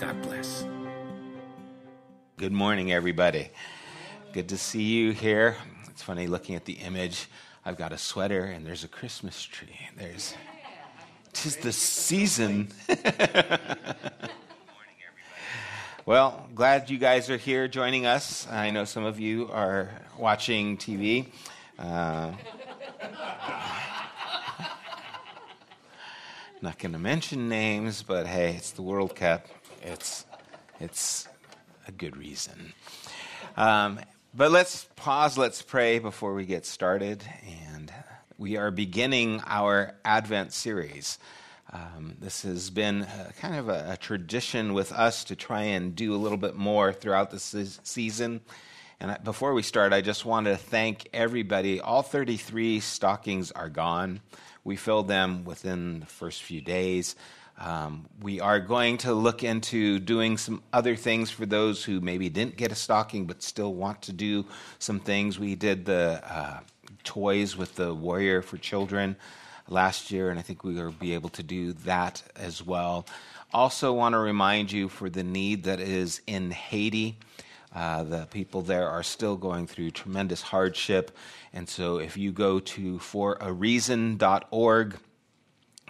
God bless. Good morning, everybody. Good to see you here. It's funny looking at the image. I've got a sweater and there's a Christmas tree. There's tis the season. well, glad you guys are here joining us. I know some of you are watching TV. Uh, not going to mention names, but hey, it's the World Cup. It's it's a good reason. Um, but let's pause, let's pray before we get started. And we are beginning our Advent series. Um, this has been a, kind of a, a, tradition with us to try and do a little bit more throughout the se- season. And before we start, I just wanted to thank everybody. All 33 stockings are gone. We filled them within the first few days. Um, we are going to look into doing some other things for those who maybe didn't get a stocking but still want to do some things. We did the uh, toys with the Warrior for Children last year, and I think we will be able to do that as well. Also, want to remind you for the need that is in Haiti. Uh, the people there are still going through tremendous hardship. And so, if you go to forareason.org,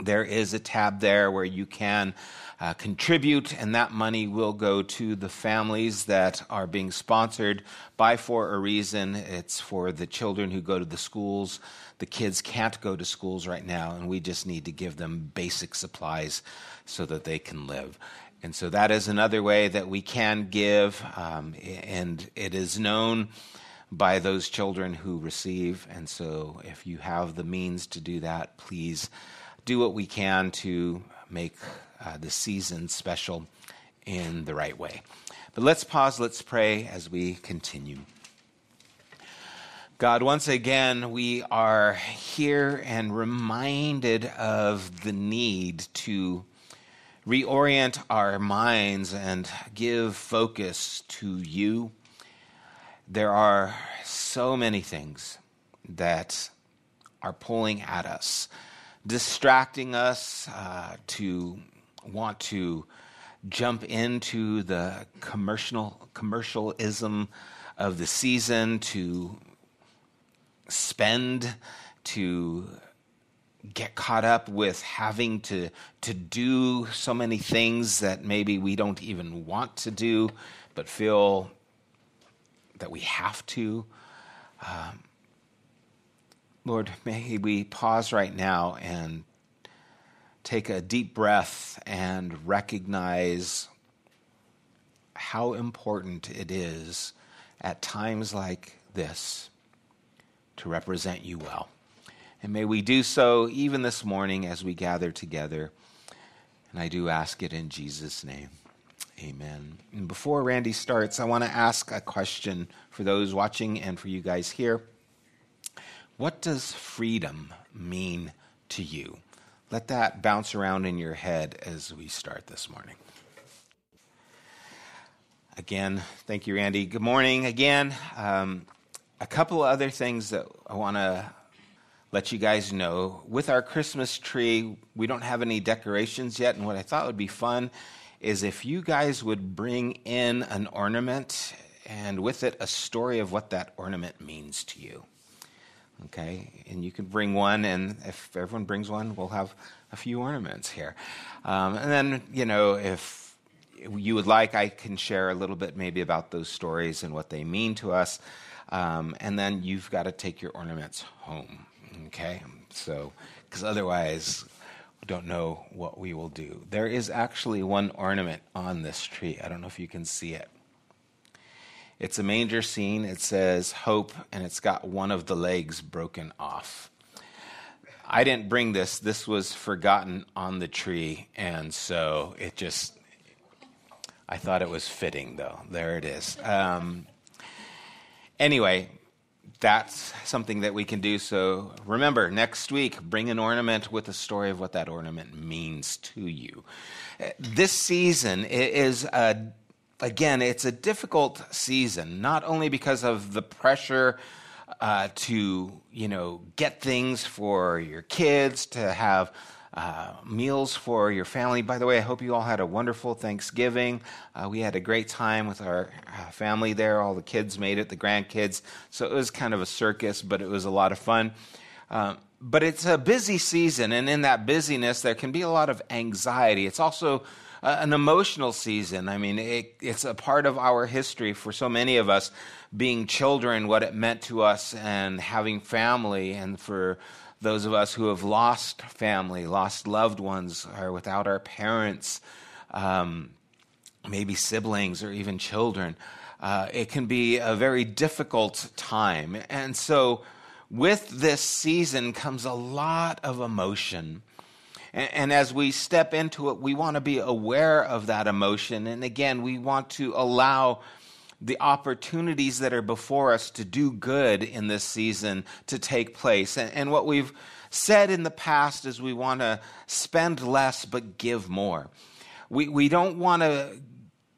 there is a tab there where you can uh, contribute, and that money will go to the families that are being sponsored by For a Reason. It's for the children who go to the schools. The kids can't go to schools right now, and we just need to give them basic supplies so that they can live. And so that is another way that we can give, um, and it is known by those children who receive. And so if you have the means to do that, please do what we can to make uh, the season special in the right way. But let's pause, let's pray as we continue. God, once again, we are here and reminded of the need to reorient our minds and give focus to you. There are so many things that are pulling at us distracting us uh, to want to jump into the commercial commercialism of the season to spend to get caught up with having to to do so many things that maybe we don't even want to do but feel that we have to. Um, Lord, may we pause right now and take a deep breath and recognize how important it is at times like this to represent you well. And may we do so even this morning as we gather together. And I do ask it in Jesus' name. Amen. And before Randy starts, I want to ask a question for those watching and for you guys here. What does freedom mean to you? Let that bounce around in your head as we start this morning. Again, thank you, Randy. Good morning again. Um, a couple of other things that I want to let you guys know. With our Christmas tree, we don't have any decorations yet, and what I thought would be fun is if you guys would bring in an ornament and with it a story of what that ornament means to you. Okay, and you can bring one, and if everyone brings one, we'll have a few ornaments here. Um, and then, you know, if you would like, I can share a little bit maybe about those stories and what they mean to us. Um, and then you've got to take your ornaments home. Okay? So, because otherwise, we don't know what we will do. There is actually one ornament on this tree. I don't know if you can see it. It's a manger scene. It says hope, and it's got one of the legs broken off. I didn't bring this. This was forgotten on the tree, and so it just, I thought it was fitting, though. There it is. Um, anyway, that's something that we can do. So remember, next week, bring an ornament with a story of what that ornament means to you. This season is a again, it's a difficult season, not only because of the pressure uh, to, you know, get things for your kids, to have uh, meals for your family. By the way, I hope you all had a wonderful Thanksgiving. Uh, we had a great time with our uh, family there. All the kids made it, the grandkids. So it was kind of a circus, but it was a lot of fun. Um, but it's a busy season, and in that busyness, there can be a lot of anxiety. It's also an emotional season. I mean, it, it's a part of our history for so many of us being children, what it meant to us, and having family, and for those of us who have lost family, lost loved ones, or without our parents, um, maybe siblings, or even children. Uh, it can be a very difficult time. And so, with this season comes a lot of emotion. And, and as we step into it, we want to be aware of that emotion. And again, we want to allow the opportunities that are before us to do good in this season to take place. And, and what we've said in the past is we want to spend less but give more. We, we don't want to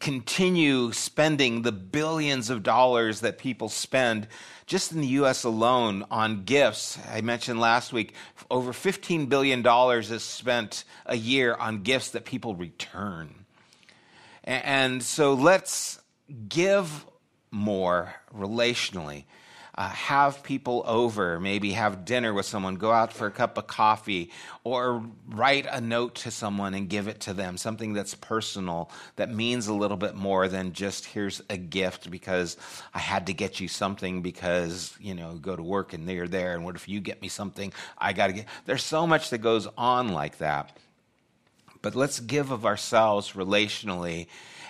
continue spending the billions of dollars that people spend just in the US alone on gifts, I mentioned last week, over $15 billion is spent a year on gifts that people return. And so let's give more relationally uh, have people over, maybe have dinner with someone, go out for a cup of coffee, or write a note to someone and give it to them, something that's personal, that means a little bit more than just here's a gift because I had to get you something because, you know, go to work and they're there, and what if you get me something I got to get? There's so much that goes on like that. But let's give of ourselves relationally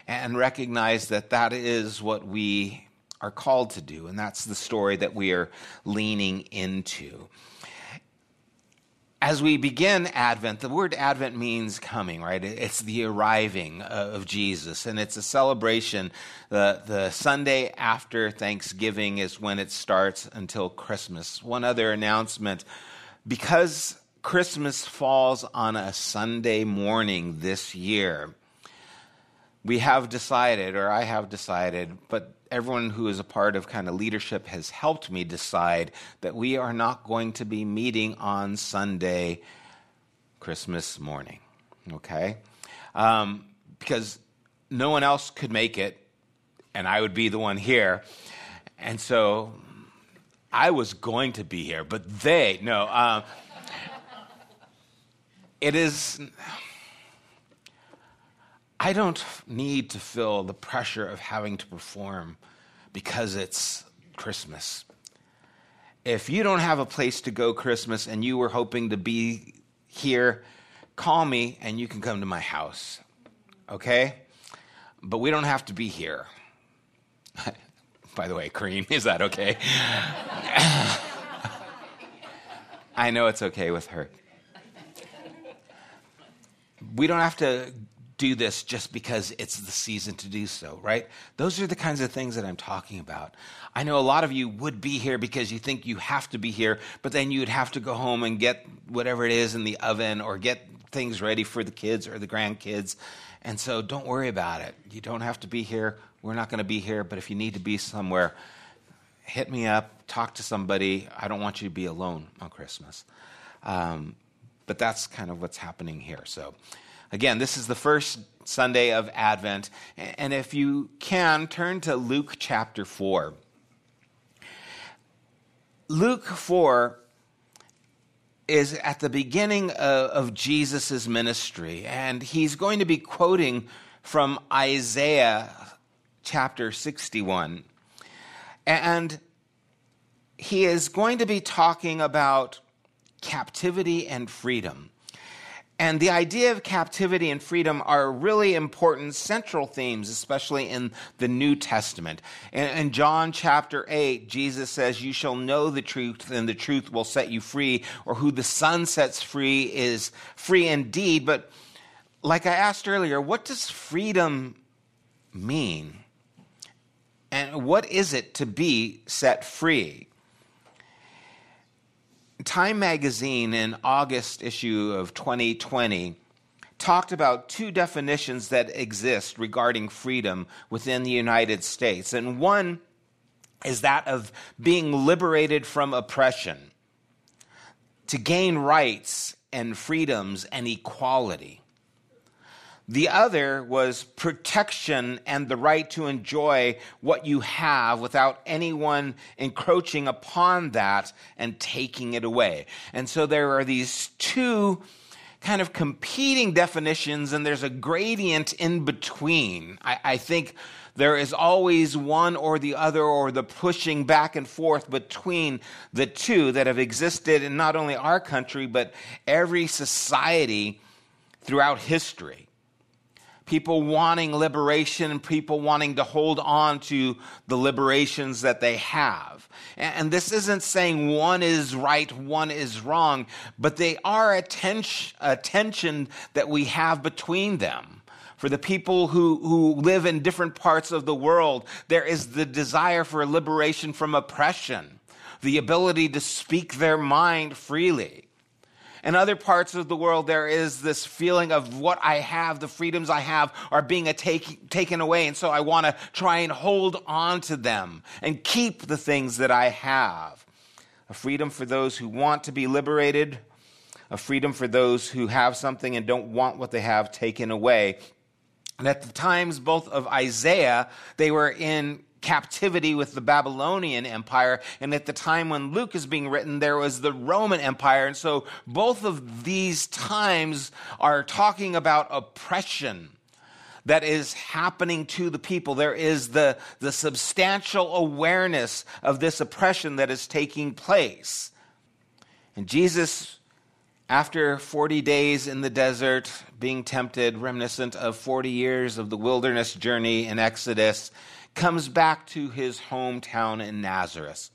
and recognize that that is what we are called to do. And that's the story that we are leaning into. As we begin Advent, the word Advent means coming, right? It's the arriving of Jesus, and it's a celebration. The, the Sunday after Thanksgiving is when it starts until Christmas. One other announcement because Christmas falls on a Sunday morning this year, we have decided, or I have decided, but everyone who is a part of kind of leadership has helped me decide that we are not going to be meeting on Sunday, Christmas morning. Okay? Um, because no one else could make it, and I would be the one here. And so I was going to be here, but they, no. Um, it is I don't need to feel the pressure of having to perform because it's Christmas. If you don't have a place to go Christmas and you were hoping to be here, call me and you can come to my house. Okay? But we don't have to be here. By the way, Cream, is that okay? I know it's okay with her. We don't have to do this just because it's the season to do so, right? Those are the kinds of things that I'm talking about. I know a lot of you would be here because you think you have to be here, but then you'd have to go home and get whatever it is in the oven or get things ready for the kids or the grandkids. And so don't worry about it. You don't have to be here. We're not going to be here, but if you need to be somewhere, hit me up, talk to somebody. I don't want you to be alone on Christmas. Um, but that's kind of what's happening here. So, Again, this is the first Sunday of Advent. And if you can, turn to Luke chapter 4. Luke 4 is at the beginning of, of Jesus' ministry, and he's going to be quoting from Isaiah chapter 61. And he is going to be talking about captivity and freedom. And the idea of captivity and freedom are really important central themes, especially in the New Testament. In, in, John chapter 8, Jesus says, You shall know the truth, and the truth will set you free, or who the Son sets free is free indeed. But like I asked earlier, what does freedom mean? And what is it to be set free? Time magazine in August issue of 2020 talked about two definitions that exist regarding freedom within the United States. And one is that of being liberated from oppression, to gain rights and freedoms and equality. The other was protection and the right to enjoy what you have without anyone encroaching upon that and taking it away. And so there are these two kind of competing definitions, and there's a gradient in between. I, I think there is always one or the other or the pushing back and forth between the two that have existed in not only our country, but every society throughout history people wanting liberation, people wanting to hold on to the liberations that they have. And this isn't saying one is right, one is wrong, but they are a, tension, a tension that we have between them. For the people who, who live in different parts of the world, there is the desire for liberation from oppression, the ability to speak their mind freely. In other parts of the world, there is this feeling of what I have, the freedoms I have, are being take, taken away. And so I want to try and hold on to them and keep the things that I have. A freedom for those who want to be liberated, a freedom for those who have something and don't want what they have taken away. And at the times both of Isaiah, they were in captivity with the Babylonian Empire. And at the time when Luke is being written, there was the Roman Empire. And so both of these times are talking about oppression that is happening to the people. There is the, the substantial awareness of this oppression that is taking place. And Jesus, after 40 days in the desert, being tempted, reminiscent of 40 years of the wilderness journey in Exodus, comes back to his hometown in Nazareth.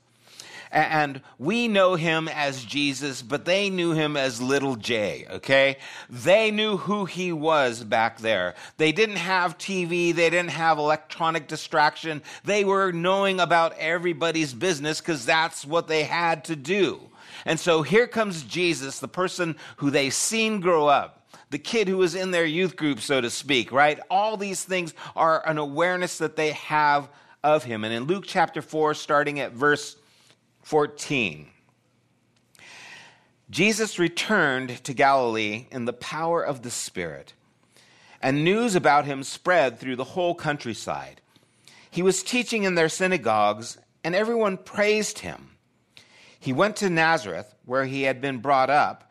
And we know him as Jesus, but they knew him as little J, okay? They knew who he was back there. They didn't have TV, they didn't have electronic distraction. They were knowing about everybody's business because that's what they had to do. And so here comes Jesus, the person who they've seen grow up the kid who was in their youth group, so to speak, right? All these things are an awareness that they have of him. And in Luke chapter 4, starting at verse 14, Jesus returned to Galilee in the power of the Spirit, and news about him spread through the whole countryside. He was teaching in their synagogues, and everyone praised him. He went to Nazareth, where he had been brought up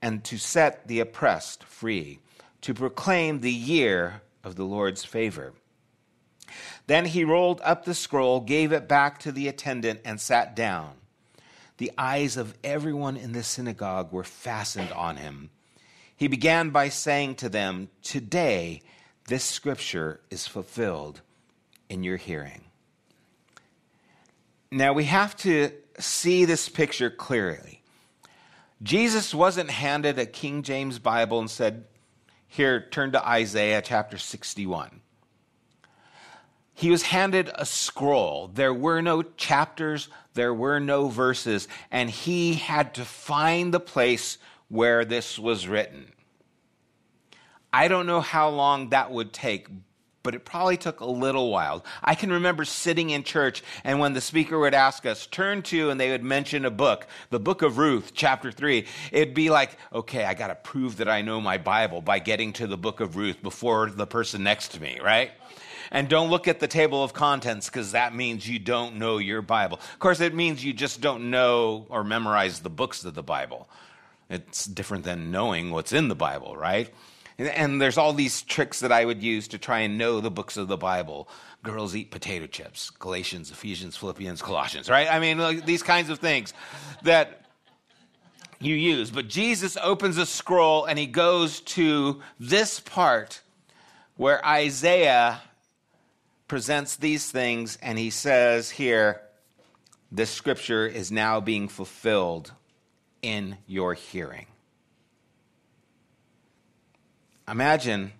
and to set the oppressed free, to proclaim the year of the Lord's favor. Then he rolled up the scroll, gave it back to the attendant, and sat down. The eyes of everyone in the synagogue were fastened on him. He began by saying to them, Today this scripture is fulfilled in your hearing. Now we have to see this picture clearly. Jesus wasn't handed a King James Bible and said, Here, turn to Isaiah chapter 61. He was handed a scroll. There were no chapters, there were no verses, and he had to find the place where this was written. I don't know how long that would take, but it probably took a little while. I can remember sitting in church, and when the speaker would ask us, turn to, and they would mention a book, the book of Ruth, chapter 3, it'd be like, okay, I got to prove that I know my Bible by getting to the book of Ruth before the person next to me, right? And don't look at the table of contents because that means you don't know your Bible. Of course, it means you just don't know or memorize the books of the Bible. It's different than knowing what's in the Bible, right? And there's all these tricks that I would use to try and know the books of the Bible. Girls eat potato chips, Galatians, Ephesians, Philippians, Colossians, right? I mean, like, these kinds of things that you use. But Jesus opens a scroll and he goes to this part where Isaiah presents these things and he says here, this scripture is now being fulfilled in your hearing. Imagine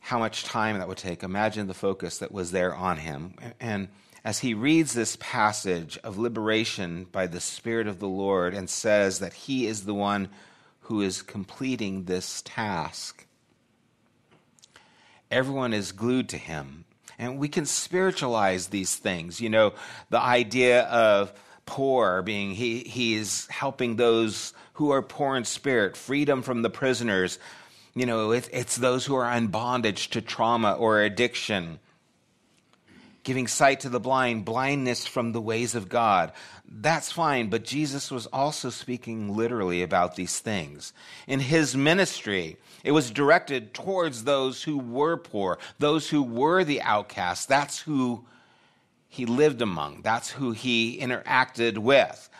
how much time that would take. Imagine the focus that was there on him. And as he reads this passage of liberation by the Spirit of the Lord and says that he is the one who is completing this task, everyone is glued to him. And we can spiritualize these things. You know, the idea of poor being he, he is helping those who are poor in spirit, freedom from the prisoners. You know, it, it's those who are in bondage to trauma or addiction giving sight to the blind, blindness from the ways of God. That's fine, but Jesus was also speaking literally about these things. In his ministry, it was directed towards those who were poor, those who were the outcasts. That's who he lived among, that's who he interacted with.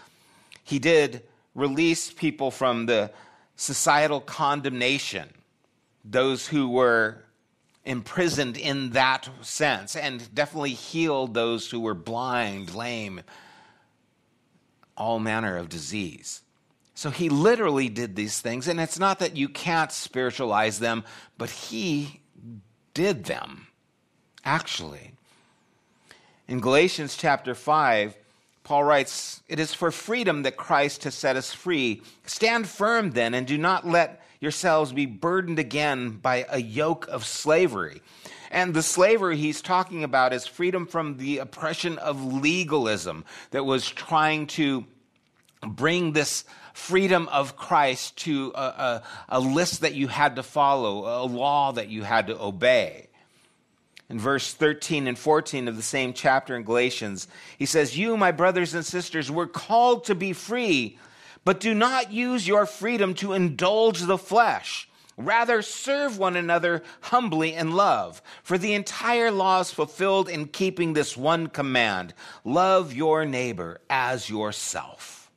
He did release people from the societal condemnation, those who were imprisoned in that sense, and definitely healed those who were blind, lame, all manner of disease. So he literally did these things, and it's not that you can't spiritualize them, but he did them, actually. In Galatians chapter 5, Paul writes, It is for freedom that Christ has set us free. Stand firm then, and do not let yourselves be burdened again by a yoke of slavery. And the slavery he's talking about is freedom from the oppression of legalism that was trying to bring this freedom of Christ to a, a, a, list that you had to follow, a law that you had to obey. In verse 13 and 14 of the same chapter in Galatians, he says, You, my brothers and sisters, were called to be free. But do not use your freedom to indulge the flesh. Rather, serve one another humbly in love. For the entire law is fulfilled in keeping this one command love your neighbor as yourself.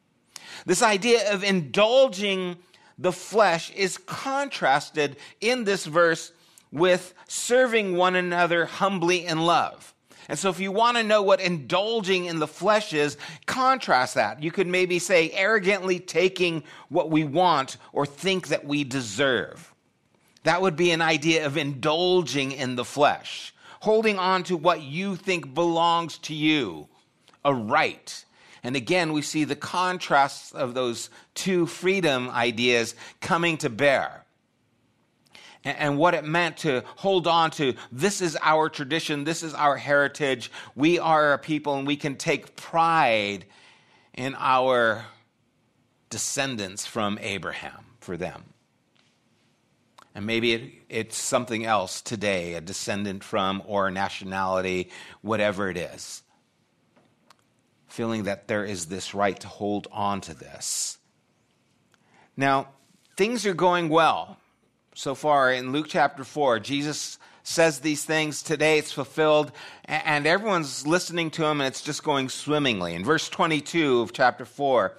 This idea of indulging the flesh is contrasted in this verse with serving one another humbly in love. And so, if you want to know what indulging in the flesh is, contrast that. You could maybe say arrogantly taking what we want or think that we deserve. That would be an idea of indulging in the flesh, holding on to what you think belongs to you, a right. And again, we see the contrasts of those two freedom ideas coming to bear and what it meant to hold on to this is our tradition, this is our heritage. We are a people, and we can take pride in our descendants from Abraham for them. And maybe it, it's something else today, a descendant from or nationality, whatever it is. Feeling that there is this right to hold on to this. Now, things are going well so far in Luke chapter 4. Jesus says these things today, it's fulfilled, and everyone's listening to him, and it's just going swimmingly. In verse 22 of chapter 4,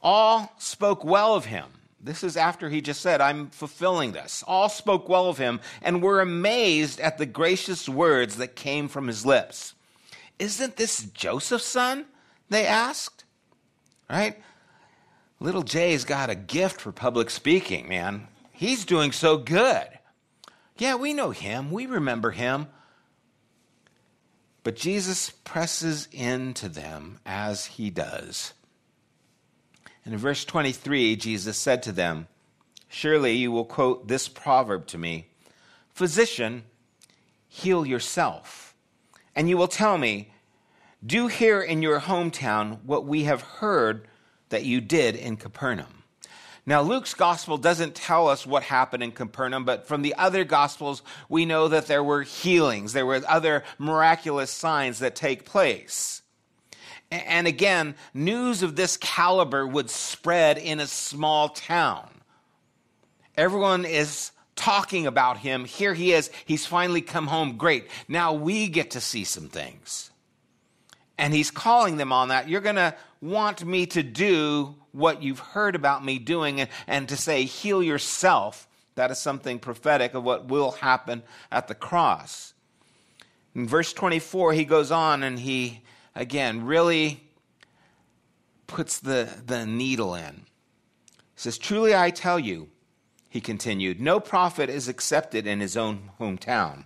all spoke well of him. This is after he just said, I'm fulfilling this. All spoke well of him and were amazed at the gracious words that came from his lips. Isn't this Joseph's son? They asked. Right? Little Jay's got a gift for public speaking, man. He's doing so good. Yeah, we know him. We remember him. But Jesus presses into them as he does. And in verse 23, Jesus said to them, Surely you will quote this proverb to me Physician, heal yourself. And you will tell me, Do here in your hometown what we have heard that you did in Capernaum. Now, Luke's gospel doesn't tell us what happened in Capernaum, but from the other gospels, we know that there were healings, there were other miraculous signs that take place. And again, news of this caliber would spread in a small town. Everyone is talking about him. Here he is. He's finally come home. Great. Now we get to see some things. And he's calling them on that. You're going to want me to do what you've heard about me doing and, to say, heal yourself. That is something prophetic of what will happen at the cross. In verse 24, he goes on and he, again, really puts the, the needle in. He says, Truly I tell you, he continued, no prophet is accepted in his own hometown.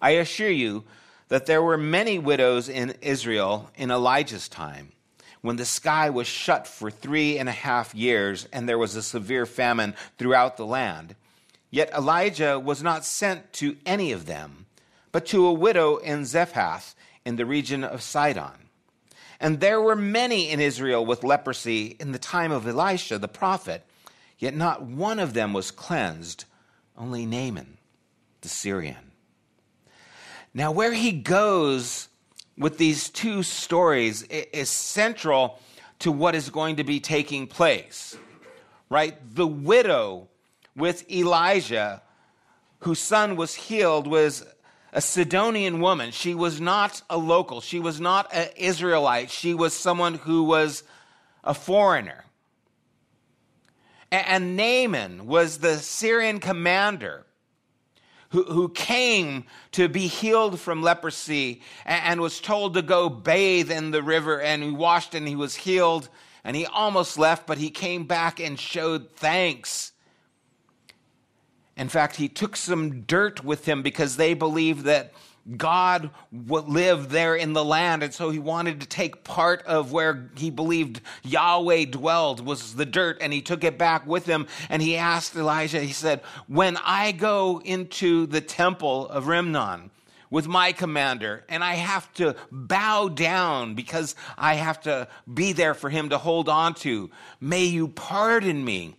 I assure you that there were many widows in Israel in Elijah's time, when the sky was shut for three and a half years and there was a severe famine throughout the land. Yet Elijah was not sent to any of them, but to a widow in Zarephath in the region of Sidon. And there were many in Israel with leprosy in the time of Elisha the prophet Yet not one of them was cleansed, only Naaman, the Syrian. Now, where he goes with these two stories is central to what is going to be taking place. Right? The widow with Elijah, whose son was healed, was a Sidonian woman. She was not a local, she was not an Israelite, she was someone who was a foreigner. And Naaman was the Syrian commander who, who came to be healed from leprosy and, was told to go bathe in the river. And he washed and he was healed. And he almost left, but he came back and showed thanks. In fact, he took some dirt with him because they believed that God lived there in the land, and so he wanted to take part of where he believed Yahweh dwelled was the dirt, and he took it back with him. And he asked Elijah, he said, When I go into the temple of Rimmon with my commander, and I have to bow down because I have to be there for him to hold on to, may you pardon me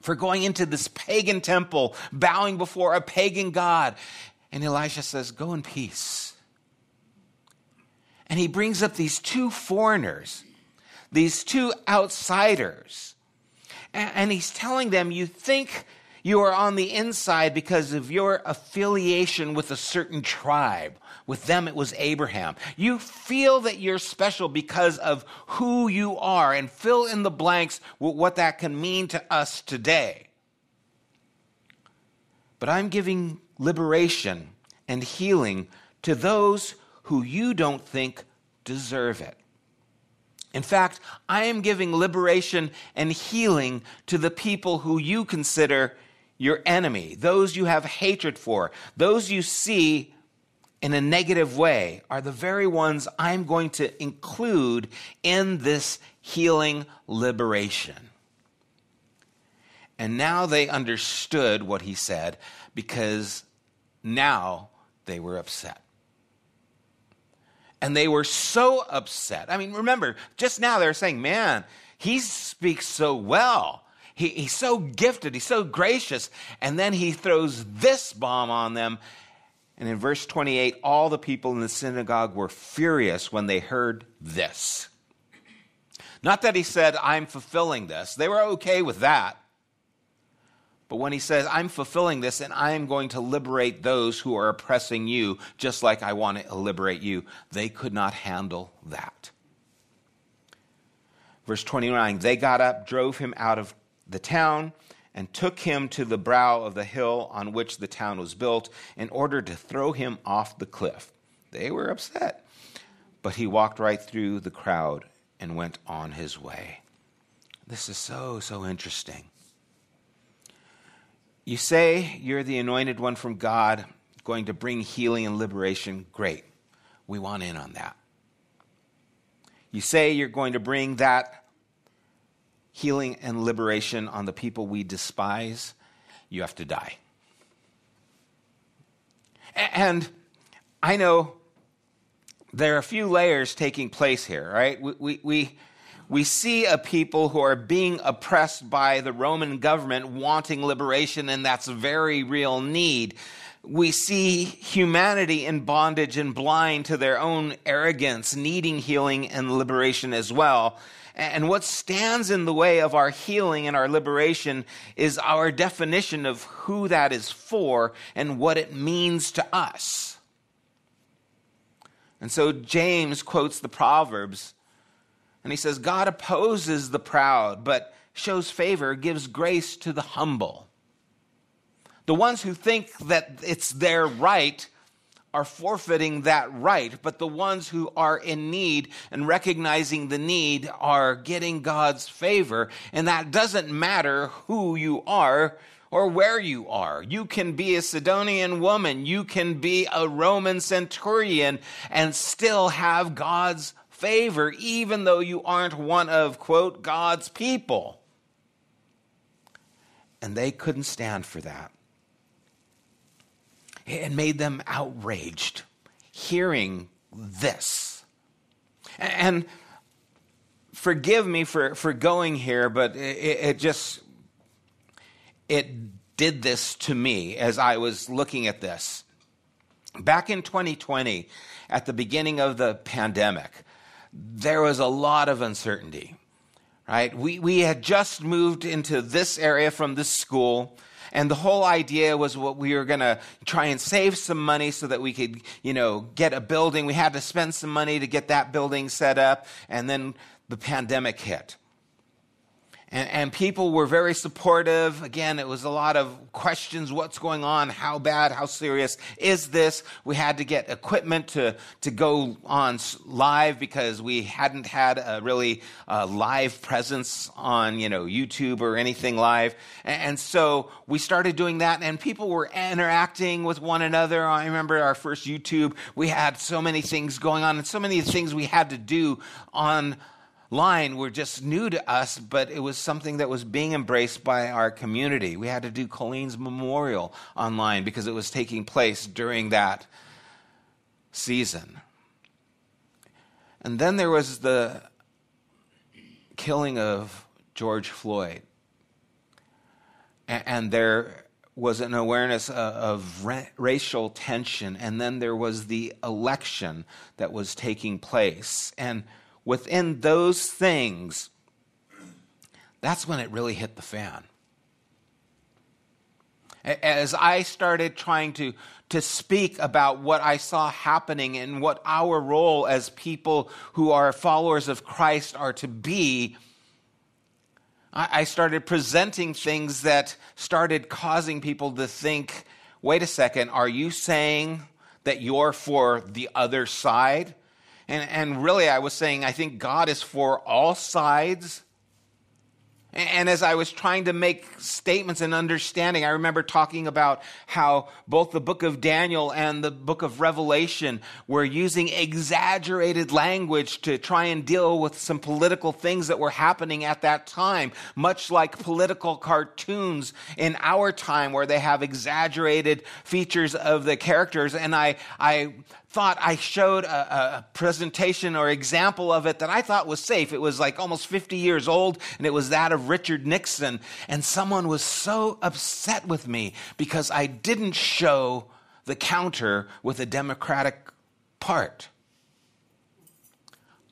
for going into this pagan temple, bowing before a pagan God. And Elisha says, Go in peace. And he brings up these two foreigners, these two outsiders. And he's telling them, You think you are on the inside because of your affiliation with a certain tribe. With them, it was Abraham. You feel that you're special because of who you are, and fill in the blanks with what that can mean to us today. But I'm giving liberation and healing to those who you don't think deserve it. In fact, I am giving liberation and healing to the people who you consider your enemy, those you have hatred for, those you see in a negative way are the very ones I'm going to include in this healing liberation. And now they understood what he said because now they were upset. And they were so upset. I mean, remember, just now they're saying, man, he speaks so well. He, he's so gifted. He's so gracious. And then he throws this bomb on them. And in verse 28, all the people in the synagogue were furious when they heard this. Not that he said, I'm fulfilling this. They were okay with that. But when he says, I'm fulfilling this and I am going to liberate those who are oppressing you, just like I want to liberate you, they could not handle that. Verse 29 They got up, drove him out of the town, and took him to the brow of the hill on which the town was built in order to throw him off the cliff. They were upset. But he walked right through the crowd and went on his way. This is so, so interesting. You say you're the anointed one from God, going to bring healing and liberation. Great. We want in on that. You say you're going to bring that healing and liberation on the people we despise. You have to die. And I know there are a few layers taking place here, right? We, we, we, we see a people who are being oppressed by the Roman government wanting liberation, and that's a very real need. We see humanity in bondage and blind to their own arrogance, needing healing and liberation as well. And what stands in the way of our healing and our liberation is our definition of who that is for and what it means to us. And so James quotes the Proverbs and he says, God opposes the proud, but shows favor, gives grace to the humble. The ones who think that it's their right are forfeiting that right, but the ones who are in need and recognizing the need are getting God's favor. And that doesn't matter who you are or where you are. You can be a Sidonian woman, you can be a Roman centurion, and still have God's favor, even though you aren't one of, quote, God's people. And they couldn't stand for that. It made them outraged hearing this. And forgive me for, for going here, but it, it just it did this to me as I was looking at this. Back in 2020, at the beginning of the pandemic, there was a lot of uncertainty, right? We, we had just moved into this area from this school. And the whole idea was what we were going to try and save some money so that we could, you know, get a building. We had to spend some money to get that building set up. And then the pandemic hit. And, and, people were very supportive. Again, it was a lot of questions what's going on? How bad? How serious is this? We had to get equipment to, to go on live because we hadn't had a really uh, live presence on you know, YouTube or anything live. And, and so we started doing that, and people were interacting with one another. I remember our first YouTube, we had so many things going on and so many things we had to do on line were just new to us, but it was something that was being embraced by our community. We had to do Colleen's memorial online because it was taking place during that season. And then there was the killing of George Floyd. And there was an awareness uh, of racial tension. And then there was the election that was taking place. And within those things, that's when it really hit the fan. As I started trying to, to speak about what I saw happening and what our role as people who are followers of Christ are to be, I started presenting things that started causing people to think wait a second, are you saying that you're for the other side? And, and really, I was saying, I think God is for all sides and as I was trying to make statements and understanding, I remember talking about how both the book of Daniel and the book of Revelation were using exaggerated language to try and deal with some political things that were happening at that time, much like political cartoons in our time where they have exaggerated features of the characters. And I, I thought I showed a, a, presentation or example of it that I thought was safe. It was like almost 50 years old, and it was that of Richard Nixon. And someone was so upset with me because I didn't show the counter with a Democratic part.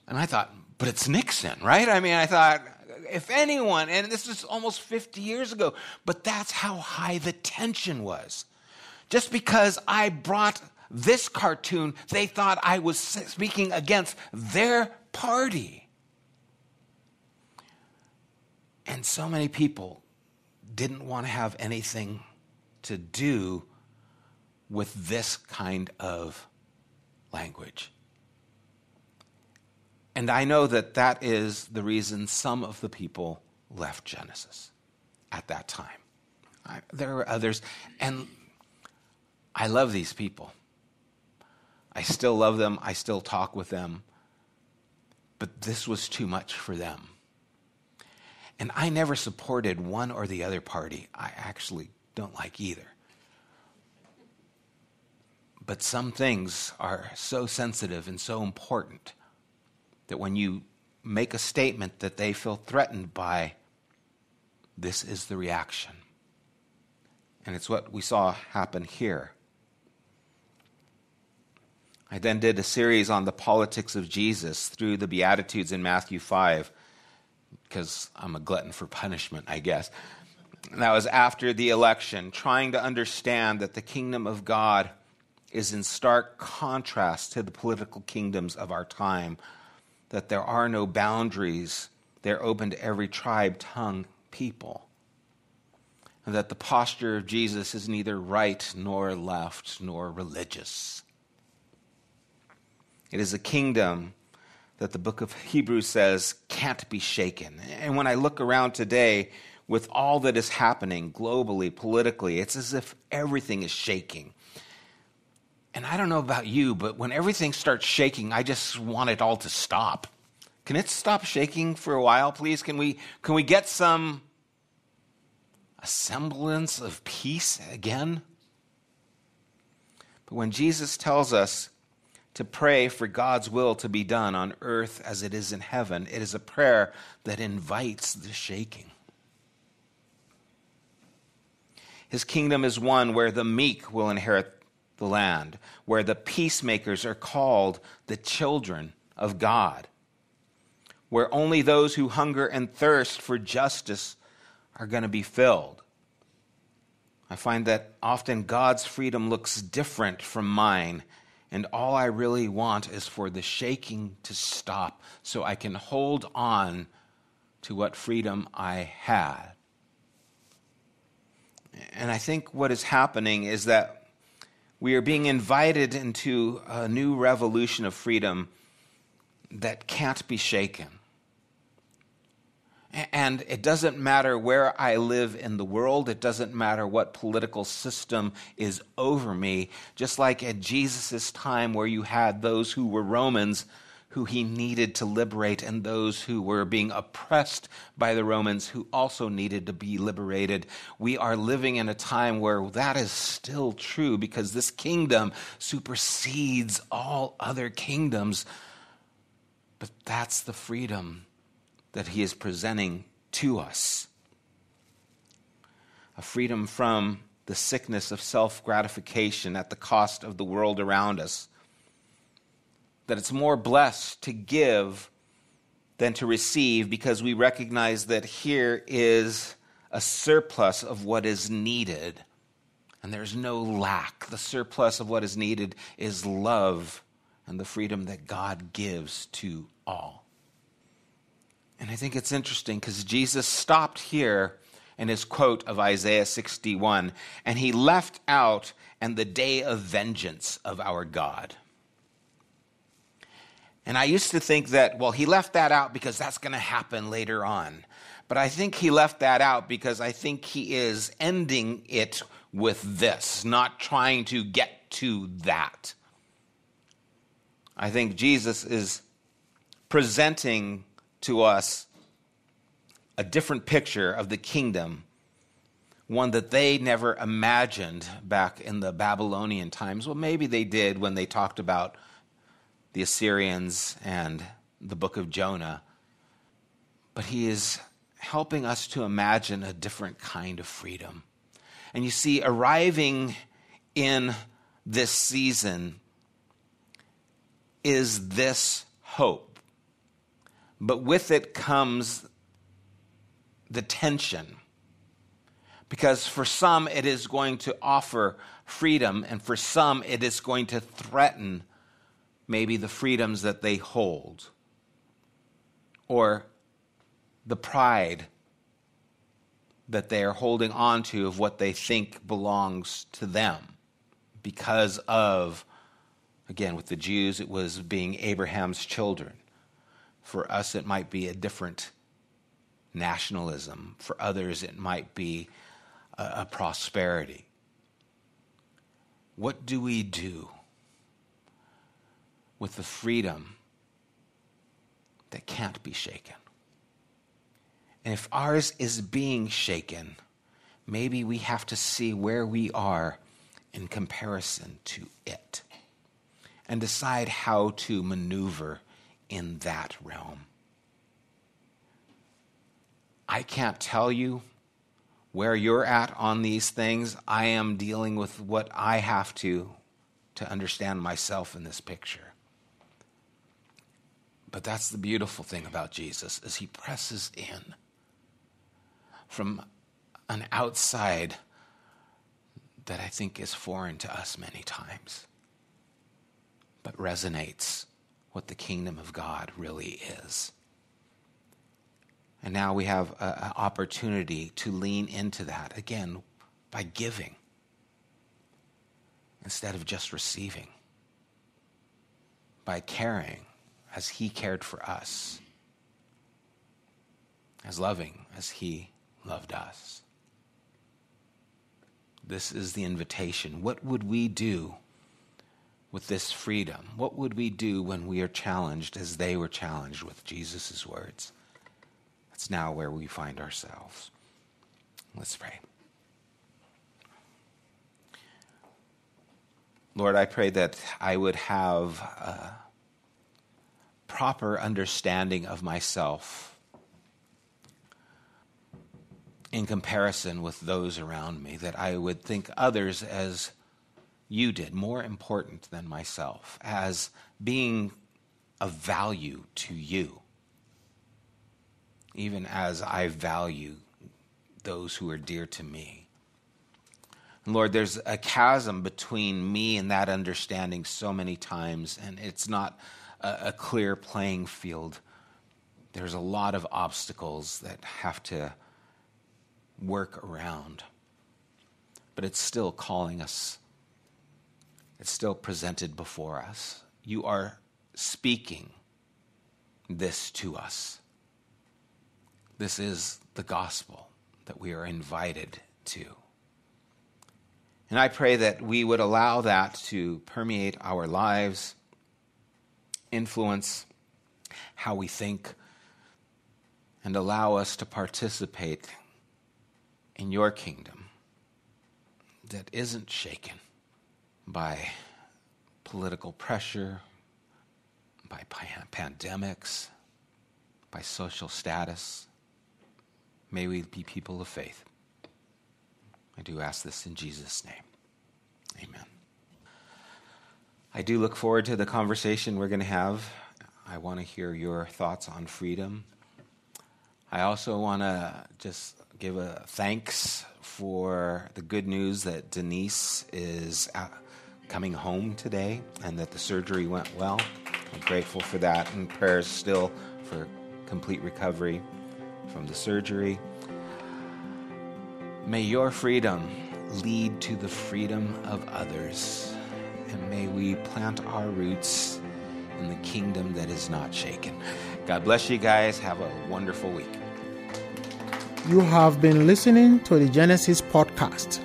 And I thought, but it's Nixon, right? I mean, I thought, if anyone, and this is almost 50 years ago, but that's how high the tension was. Just because I brought this cartoon, they thought I was speaking against their party. And so many people didn't want to have anything to do with this kind of language. And I know that that is the reason some of the people left Genesis at that time. I, there were others, and I love these people. I still love them. I still talk with them. But this was too much for them. And I never supported one or the other party. I actually don't like either. But some things are so sensitive and so important that when you make a statement that they feel threatened by, this is the reaction. And it's what we saw happen here. I then did a series on the politics of Jesus through the Beatitudes in Matthew 5, because I'm a glutton for punishment, I guess. And that was after the election, trying to understand that the kingdom of God is in stark contrast to the political kingdoms of our time, that there are no boundaries, they're open to every tribe, tongue, people. And that the posture of Jesus is neither right nor left nor religious. It is a kingdom that the book of Hebrews says can't be shaken. And when I look around today with all that is happening globally, politically, it's as if everything is shaking. And I don't know about you, but when everything starts shaking, I just want it all to stop. Can it stop shaking for a while, please? Can we, can we get some a semblance of peace again? But when Jesus tells us to pray for God's will to be done on earth as it is in heaven. It is a prayer that invites the shaking. His kingdom is one where the meek will inherit the land, where the peacemakers are called the children of God, where only those who hunger and thirst for justice are going to be filled. I find that often God's freedom looks different from mine and all I really want is for the shaking to stop so I can hold on to what freedom I had. And I think what is happening is that we are being invited into a new revolution of freedom that can't be shaken. And it doesn't matter where I live in the world, it doesn't matter what political system is over me. Just like at Jesus' time, where you had those who were Romans who he needed to liberate, and those who were being oppressed by the Romans who also needed to be liberated. We are living in a time where that is still true because this kingdom supersedes all other kingdoms. But that's the freedom that he is presenting to us a freedom from the sickness of self gratification at the cost of the world around us. That it's more blessed to give than to receive because we recognize that here is a surplus of what is needed. And there's no lack. The surplus of what is needed is love and the freedom that God gives to all. And I think it's interesting because Jesus stopped here in his quote of Isaiah 61, and he left out, and the day of vengeance of our God. And I used to think that, well, he left that out because that's going to happen later on. But I think he left that out because I think he is ending it with this, not trying to get to that. I think Jesus is presenting to us a different picture of the kingdom, one that they never imagined back in the Babylonian times. Well, maybe they did when they talked about the Assyrians and the book of Jonah. But he is helping us to imagine a different kind of freedom. And you see, arriving in this season is this hope but with it comes the tension. Because for some, it is going to offer freedom, and for some, it is going to threaten maybe the freedoms that they hold or the pride that they are holding on to of what they think belongs to them because of, again, with the Jews, it was being Abraham's children. For us, it might be a different nationalism. For others, it might be a, a prosperity. What do we do with the freedom that can't be shaken? And if ours is being shaken, maybe we have to see where we are in comparison to it and decide how to maneuver in that realm. I can't tell you where you're at on these things. I am dealing with what I have to to understand myself in this picture. But that's the beautiful thing about Jesus is he presses in from an outside that I think is foreign to us many times, but resonates what the kingdom of God really is. And now we have an opportunity to lean into that again by giving instead of just receiving, by caring as He cared for us, as loving as He loved us. This is the invitation. What would we do with this freedom? What would we do when we are challenged as they were challenged with Jesus' words? That's now where we find ourselves. Let's pray. Lord, I pray that I would have a proper understanding of myself in comparison with those around me, that I would think others as you did, more important than myself, as being of value to you, even as I value those who are dear to me. And Lord, there's a chasm between me and that understanding so many times, and it's not a, a clear playing field. There's a lot of obstacles that have to work around. But it's still calling us, it's still presented before us. You are speaking this to us. This is the gospel that we are invited to. And I pray that we would allow that to permeate our lives, influence how we think, and allow us to participate in your kingdom that isn't shaken by political pressure, by pandemics, by social status. May we be people of faith. I do ask this in Jesus' name. Amen. I do look forward to the conversation we're going to have. I want to hear your thoughts on freedom. I also want to just give a thanks for the good news that Denise is coming home today and that the surgery went well. I'm grateful for that and prayers still for complete recovery from the surgery. May your freedom lead to the freedom of others. And may we plant our roots in the kingdom that is not shaken. God bless you guys. Have a wonderful week. You have been listening to the Genesis podcast.